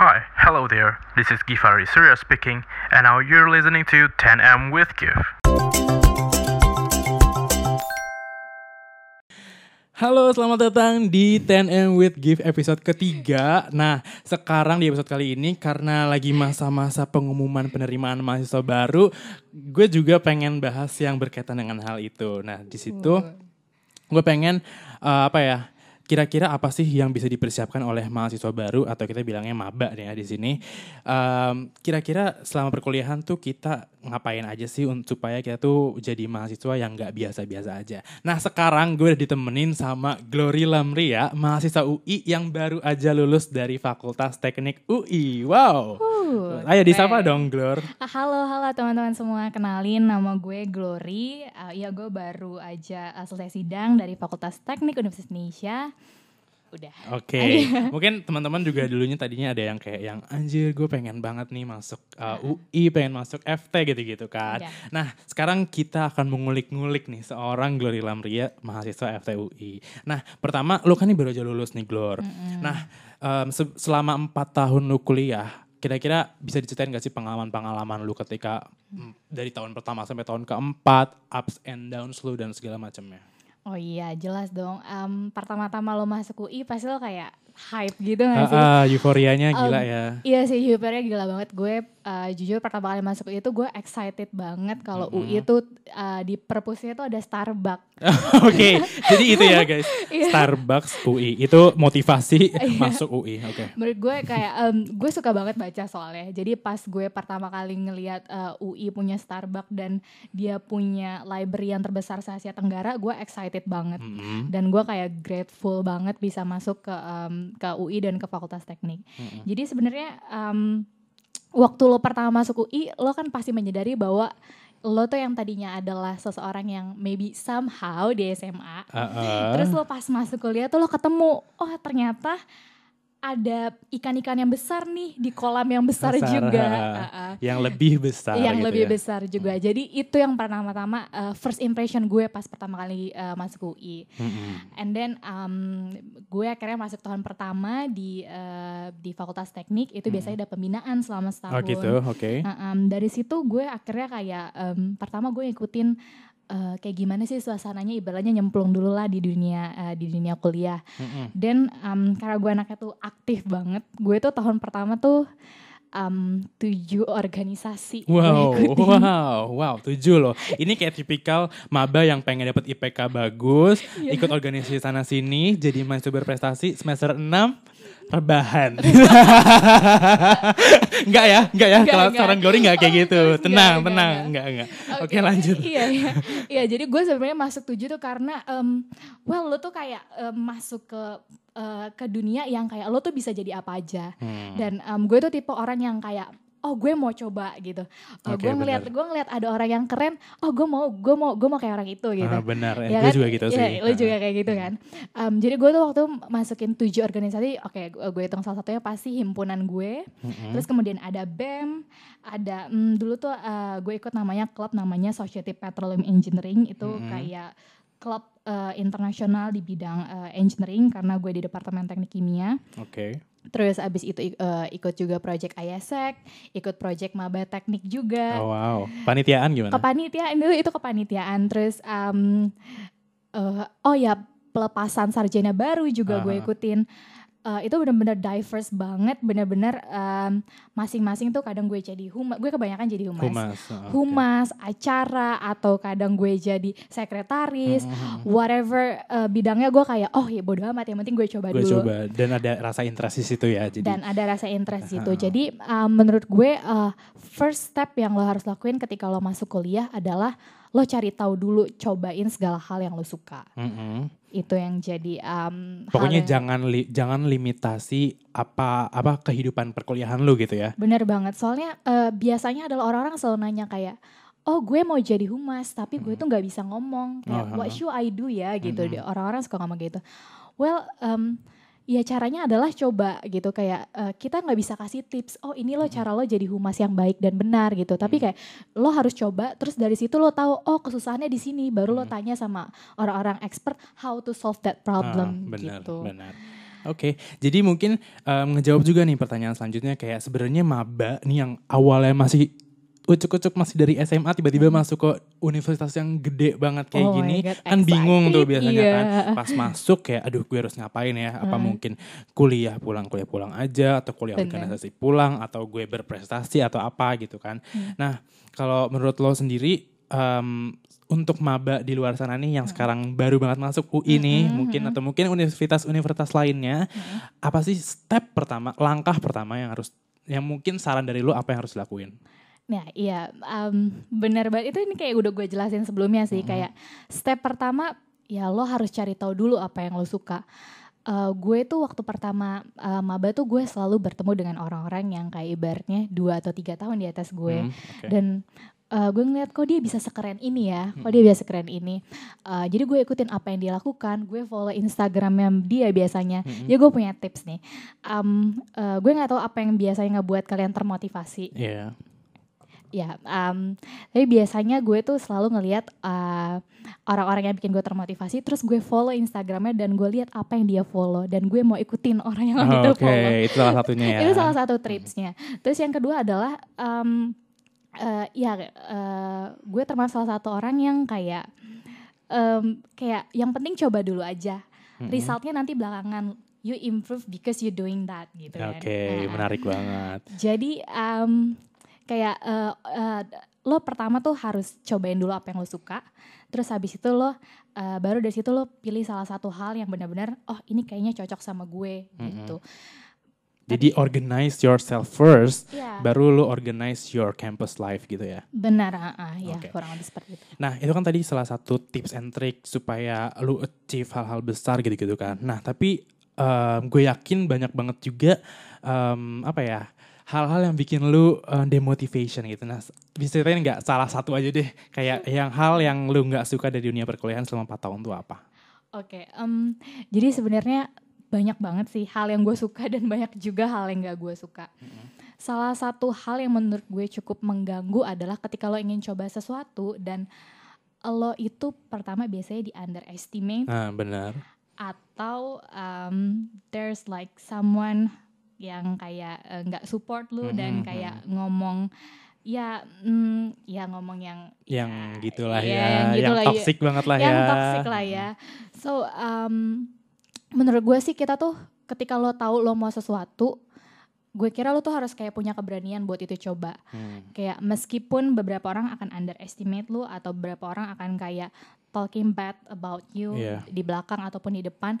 Hi, hello there. This is Gifari Surya speaking, and now you're listening to 10M with Gif. Halo, selamat datang di 10M with Give episode ketiga. Nah, sekarang di episode kali ini karena lagi masa-masa pengumuman penerimaan mahasiswa baru, gue juga pengen bahas yang berkaitan dengan hal itu. Nah, di situ gue pengen uh, apa ya? Kira-kira apa sih yang bisa dipersiapkan oleh mahasiswa baru atau kita bilangnya maba nih ya di sini? Um, kira-kira selama perkuliahan tuh kita ngapain aja sih supaya kita tuh jadi mahasiswa yang nggak biasa-biasa aja. Nah sekarang gue udah ditemenin sama Glory Lamria, mahasiswa UI yang baru aja lulus dari Fakultas Teknik UI. Wow. Uh, Ayo disapa dong Glor. Halo, halo teman-teman semua. Kenalin nama gue Glory. Uh, ya gue baru aja uh, selesai sidang dari Fakultas Teknik Universitas Indonesia. Udah. Oke, mungkin teman-teman juga dulunya tadinya ada yang kayak yang anjir gue pengen banget nih masuk uh, UI, pengen masuk FT gitu-gitu kan. Iya. Nah, sekarang kita akan mengulik-ngulik nih seorang Glory Lamria, mahasiswa FT UI. Nah, pertama lu kan nih baru aja lulus nih Glor. Nah, em, se- selama empat tahun lu kuliah, kira-kira bisa diceritain gak sih pengalaman-pengalaman lu ketika mm, dari tahun pertama sampai tahun keempat, ups and downs lu dan segala macamnya? Oh iya, jelas dong. Em, pertama-tama lo masuk UI pasti lo kayak hype gitu gak sih? Ah, ah, euforianya gila Um, ya. Iya sih, hype-nya gila banget. Gue uh, jujur pertama kali masuk UI itu gue excited banget kalau UI itu uh, di perpusnya itu ada Starbucks. Oke, jadi itu ya guys. Iya. Starbucks UI itu motivasi masuk UI. Oke. Menurut gue kayak em, gue suka banget baca soalnya. Jadi pas gue pertama kali ngelihat eh, UI punya Starbucks dan dia punya library yang terbesar se Asia Tenggara, gue excited banget. Mm-mm. Dan gue kayak grateful banget bisa masuk ke em, ke UI dan ke Fakultas Teknik. Jadi sebenarnya em, waktu lo pertama masuk UI, lo kan pasti menyadari bahwa lo tuh yang tadinya adalah seseorang yang maybe somehow di SMA Ah, ah. Terus lo pas masuk kuliah tuh lo ketemu, oh ternyata ada ikan-ikan yang besar nih di kolam yang besar, Besar, juga. ah. Uh-uh. yang lebih besar. yang gitu lebih ya. besar juga. Jadi itu yang pertama-tama uh, first impression gue pas pertama kali uh, masuk UI. Mm-mm. And then um, gue akhirnya masuk tahun pertama di uh, di Fakultas Teknik itu biasanya ada pembinaan selama setahun. Hmm. Oh gitu, oke. Nah, em, dari situ gue akhirnya kayak em, pertama gue ngikutin eh, kayak gimana sih suasananya ibaratnya nyemplung dulu lah di dunia eh, di dunia kuliah. Dan em, karena gue anaknya tuh aktif banget, gue tuh tahun pertama tuh em, tujuh organisasi Wow, wow, wow, tujuh loh. Ini kayak tipikal maba yang pengen dapat IPK bagus, Iya. ikut organisasi sana sini, jadi mahasiswa berprestasi semester 6 rebahan. enggak ya, enggak ya. Enggak, Kalau enggak. seorang Glory enggak kayak Oh, gitu. enggak, Tenang, enggak, tenang, enggak. enggak, enggak. Oke, Oke, lanjut. Iya, iya. Iya, jadi gue sebenarnya masuk tujuh tuh karena em, well lo tuh kayak em, masuk ke eh, ke dunia yang kayak lo tuh bisa jadi apa aja. Hmm. Dan em, gue tuh tipe orang yang kayak oh gue mau coba gitu. Eh, Oke, gue ngeliat gue ngeliat ada orang yang keren, oh gue mau gue mau gue mau kayak orang itu gitu. Ah, benar, Ya gue kan? juga gitu Iya, sih. Lo juga kayak gitu kan. Em, jadi gue tuh waktu masukin tujuh organisasi, oke gue, gue hitung salah satunya pasti himpunan gue. Mm-mm. Terus kemudian ada BEM, ada mm, dulu tuh eh, gue ikut namanya klub namanya Society Petroleum Engineering itu Mm-mm. kayak klub eh, internasional di bidang eh, engineering karena gue di departemen teknik kimia. Oke. Terus abis itu eh, ikut juga project ISEC, ikut project maba teknik juga. Oh wow. Panitiaan gimana? Kepanitiaan itu itu kepanitiaan. Terus em, eh, oh ya pelepasan sarjana baru juga gue Aha. ikutin. Eh, itu benar-benar diverse banget, benar-benar em, masing-masing tuh kadang gue jadi humas, gue kebanyakan jadi humas. Humas. ah, oke. Humas, acara atau kadang gue jadi sekretaris, Mm-mm. whatever eh, bidangnya gue kayak oh ya bodo amat yang penting gue coba Gue dulu coba dan ada rasa interest di situ ya. Jadi dan ada rasa interest Ah. itu. Jadi uh, menurut gue uh, first step yang lo harus lakuin ketika lo masuk kuliah adalah lo cari tahu dulu, cobain segala hal yang lo suka. Mm-mm. Itu yang jadi um, hal Pokoknya yang- jangan li- jangan limitasi apa apa kehidupan perkuliahan lu gitu ya. bener banget. Soalnya uh, biasanya adalah orang-orang selalu nanya kayak Oh gue mau jadi humas tapi gue tuh nggak bisa ngomong kayak Oh, what ha. should I do ya gitu. Dia- orang-orang suka ngomong gitu. Well um, ya caranya adalah coba gitu kayak eh, kita nggak bisa kasih tips oh ini lo cara lo jadi humas yang baik dan benar gitu. Tapi kayak lo harus coba terus dari situ lo tahu oh kesusahannya di sini. Baru lo tanya sama orang-orang expert how to solve that problem Ah, benar, gitu. benar. Oke, jadi mungkin um, ngejawab juga nih pertanyaan selanjutnya kayak sebenarnya maba nih yang awalnya masih ucuk-ucuk masih dari SMA tiba-tiba masuk ke universitas yang gede banget kayak Hmm. Oh gini God, kan bingung tuh biasanya iya. kan pas masuk kayak aduh gue harus ngapain ya apa mungkin kuliah pulang kuliah pulang aja atau kuliah Bener. organisasi pulang atau gue berprestasi atau apa gitu kan Hmm. nah kalau menurut lo sendiri em, untuk maba di luar sana nih yang Hmm. sekarang baru banget masuk UI nih mungkin atau mungkin universitas-universitas lainnya Hmm. apa sih step pertama langkah pertama yang harus yang mungkin saran dari lo apa yang harus dilakuin Nah iya um, benar banget itu ini kayak udah gue jelasin sebelumnya sih kayak step pertama ya lo harus cari tahu dulu apa yang lo suka. Eh, gue tuh waktu pertama eh, maba tuh gue selalu bertemu dengan orang-orang yang kayak ibaratnya dua atau tiga tahun di atas gue Hmm, oke. dan eh, gue ngeliat kok dia bisa sekeren ini ya, kok dia bisa sekeren ini. Eh, jadi gue ikutin apa yang dia lakukan, gue follow Instagramnya dia biasanya. Ya gue punya tips nih. Em, eh, gue nggak tahu apa yang biasanya ngebuat kalian termotivasi. Iya. Ya, em, tapi biasanya gue tuh selalu ngelihat eh, orang-orang yang bikin gue termotivasi, terus gue follow Instagramnya dan gue lihat apa yang dia follow dan gue mau ikutin orang yang Oh, itu Oke, follow. itu salah satunya ya. Itu salah satu tripsnya. Terus yang kedua adalah, em, eh, ya eh, gue termasuk salah satu orang yang kayak, em, kayak yang penting coba dulu aja. Resultnya nanti belakangan you improve because you doing that gitu Oke, kan. Nah, menarik banget. jadi em, kayak eh, eh, lo pertama tuh harus cobain dulu apa yang lo suka. Terus habis itu lo eh, baru dari situ lo pilih salah satu hal yang benar-benar oh ini kayaknya cocok sama gue gitu. Jadi organize yourself first, Iya. baru lu organize your campus life gitu ya. Benar, ah, ah, ya Oke. kurang lebih seperti itu. Nah, itu kan tadi salah satu tips and trick supaya lu achieve hal-hal besar gitu-gitu kan. Nah, tapi em, gue yakin banyak banget juga em, apa ya hal-hal yang bikin lu eh, demotivation gitu. Nah, bisa ceritain nggak salah satu aja deh kayak yang hal yang lu nggak suka dari dunia perkuliahan selama 4 tahun tuh apa? Oke, em, jadi sebenarnya banyak banget sih hal yang gue suka dan banyak juga hal yang gak gue suka. Salah satu hal yang menurut gue cukup mengganggu adalah ketika lo ingin coba sesuatu dan lo itu pertama biasanya di underestimate Nah, benar. atau um, there's like someone yang kayak eh, nggak support lu dan Mhm, kayak ngomong ya mm, ya ngomong yang Yang ya, gitulah ya, ya, yang yang, gitulah ya. toxic banget lah yang ya. toxic lah ya. So um, menurut gue sih kita tuh ketika lo tahu lo mau sesuatu, gue kira lo tuh harus kayak punya keberanian buat itu coba. Hmm. Kayak meskipun beberapa orang akan underestimate lo atau beberapa orang akan kayak talking bad about you Iya. di belakang ataupun di depan,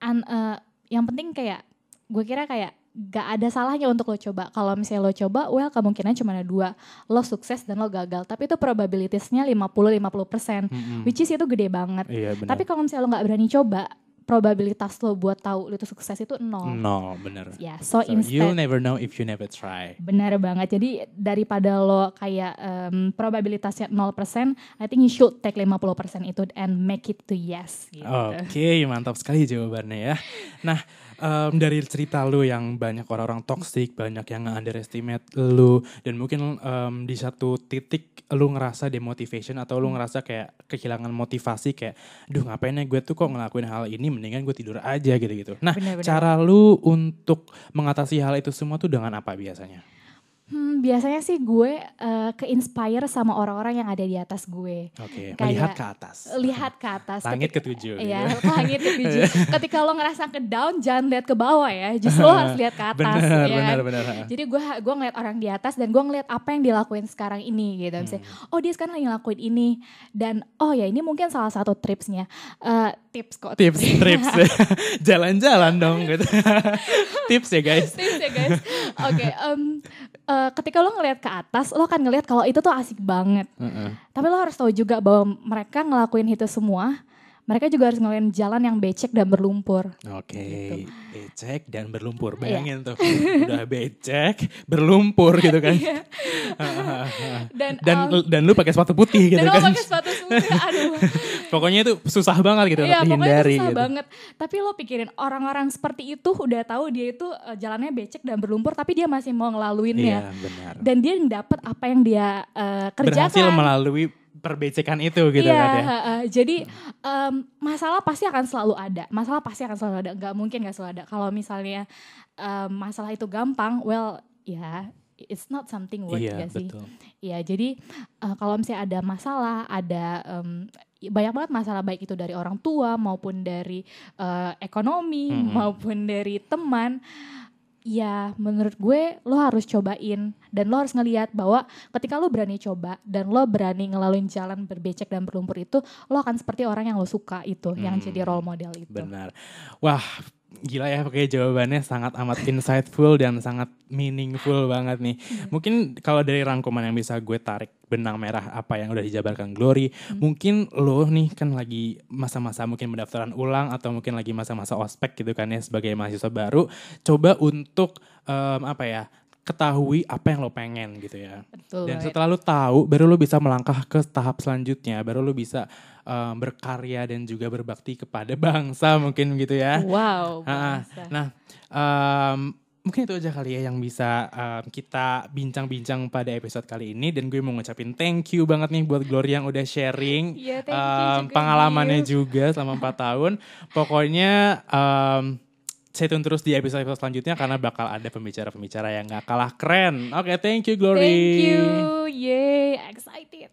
an, eh, yang penting kayak gue kira kayak gak ada salahnya untuk lo coba. Kalau misalnya lo coba, well kemungkinan cuma ada dua. Lo sukses dan lo gagal. Tapi itu probabilitasnya 50-50%. Mm-mm. Which is itu gede banget. Iya. Tapi kalau misalnya lo nggak berani coba, probabilitas lo buat tahu lo itu sukses itu nol. no, benar. Ya, so, So, you'll instead never know if you never try. benar banget. Jadi daripada lo kayak em, probabilitasnya 0%, I think you should take 50% itu and make it to yes gitu. Oke, mantap sekali jawabannya ya. Nah, em, dari cerita lu yang banyak orang-orang toxic, banyak yang underestimate lu, dan mungkin em, di satu titik lu ngerasa demotivation atau lu ngerasa kayak kehilangan motivasi kayak, duh ngapain ya gue tuh kok ngelakuin hal ini, mendingan gue tidur aja gitu-gitu. Nah, Benar-benar. cara lu untuk mengatasi hal itu semua tuh dengan apa biasanya? Hmm, biasanya sih gue eh, ke-inspire sama orang-orang yang ada di atas gue. Oke, Kayak melihat ke atas. Lihat ke atas. Langit Ketika- ketujuh. gitu Iya, ya. langit ketujuh. Ketika lo ngerasa ke down, jangan lihat ke bawah ya. Justru lo harus lihat ke atas. Benar, ya kan? benar, benar. Jadi gue gue ngeliat orang di atas dan gue ngeliat apa yang dilakuin sekarang ini gitu. Misalnya, Hmm. oh dia sekarang lagi ngelakuin ini dan oh ya ini mungkin salah satu tipsnya. Eh, tips kok. tips trips jalan-jalan dong gitu tips ya guys tips ya guys. Oke, em, eh, ketika lo ngeliat ke atas, lo akan ngeliat kalau itu tuh asik banget. Tapi lo harus tahu juga bahwa mereka ngelakuin itu semua, mereka juga harus ngelakuin jalan yang becek dan berlumpur. oke Gitu. becek dan berlumpur Iya. bayangin tuh udah becek berlumpur gitu kan Dan dan em, dan lu pakai sepatu putih gitu dan kan pakai sepatu semua, aduh. pokoknya itu susah banget gitu Iya, untuk susah gitu banget. Tapi lo pikirin orang-orang seperti itu udah tahu dia itu eh, jalannya becek dan berlumpur, tapi dia masih mau iya ngelaluinnya. benar Dan dia dapat apa yang dia berhasil kerjakan. melalui perbecekan itu gitu Iya, kan ya. heeh. jadi em, masalah pasti akan selalu ada. Masalah pasti akan selalu ada. Nggak mungkin nggak selalu ada. Kalau misalnya em, masalah itu gampang, well, ya it's not something worth Iya, nggak sih. Iya, jadi eh, kalau misalnya ada masalah, ada em, banyak banget masalah baik itu dari orang tua maupun dari eh, ekonomi Mm-mm. maupun dari teman. Ya, menurut gue lo harus cobain dan lo harus ngelihat bahwa ketika lo berani coba dan lo berani ngelaluin jalan berbecek dan berlumpur itu, lo akan seperti orang yang lo suka itu, yang Hmm, jadi role model itu. Benar. Wah, gila ya pakai jawabannya sangat amat insightful dan sangat meaningful banget nih. Hmm. Mungkin kalau dari rangkuman yang bisa gue tarik benang merah apa yang udah dijabarkan Glory, Hmm. mungkin lo nih kan lagi masa-masa mungkin pendaftaran ulang atau mungkin lagi masa-masa ospek gitu kan ya sebagai mahasiswa baru, coba untuk em, apa ya? Ketahui apa yang lo pengen gitu ya. Betul. Dan banget. setelah lo tahu, baru lo bisa melangkah ke tahap selanjutnya. Baru lo bisa um, berkarya dan juga berbakti kepada bangsa mungkin gitu ya. Wow. Bangsa. Nah, um, mungkin itu aja kali ya yang bisa um, kita bincang-bincang pada episode kali ini. Dan gue mau ngucapin thank you banget nih buat Glory yang udah sharing Iya, thank you um, juga, pengalamannya Gif. juga selama 4 tahun. Pokoknya um, stay tune terus di episode-episode selanjutnya karena bakal ada pembicara-pembicara yang gak kalah keren. Oke, thank you Glory. Thank you. Yay, excited.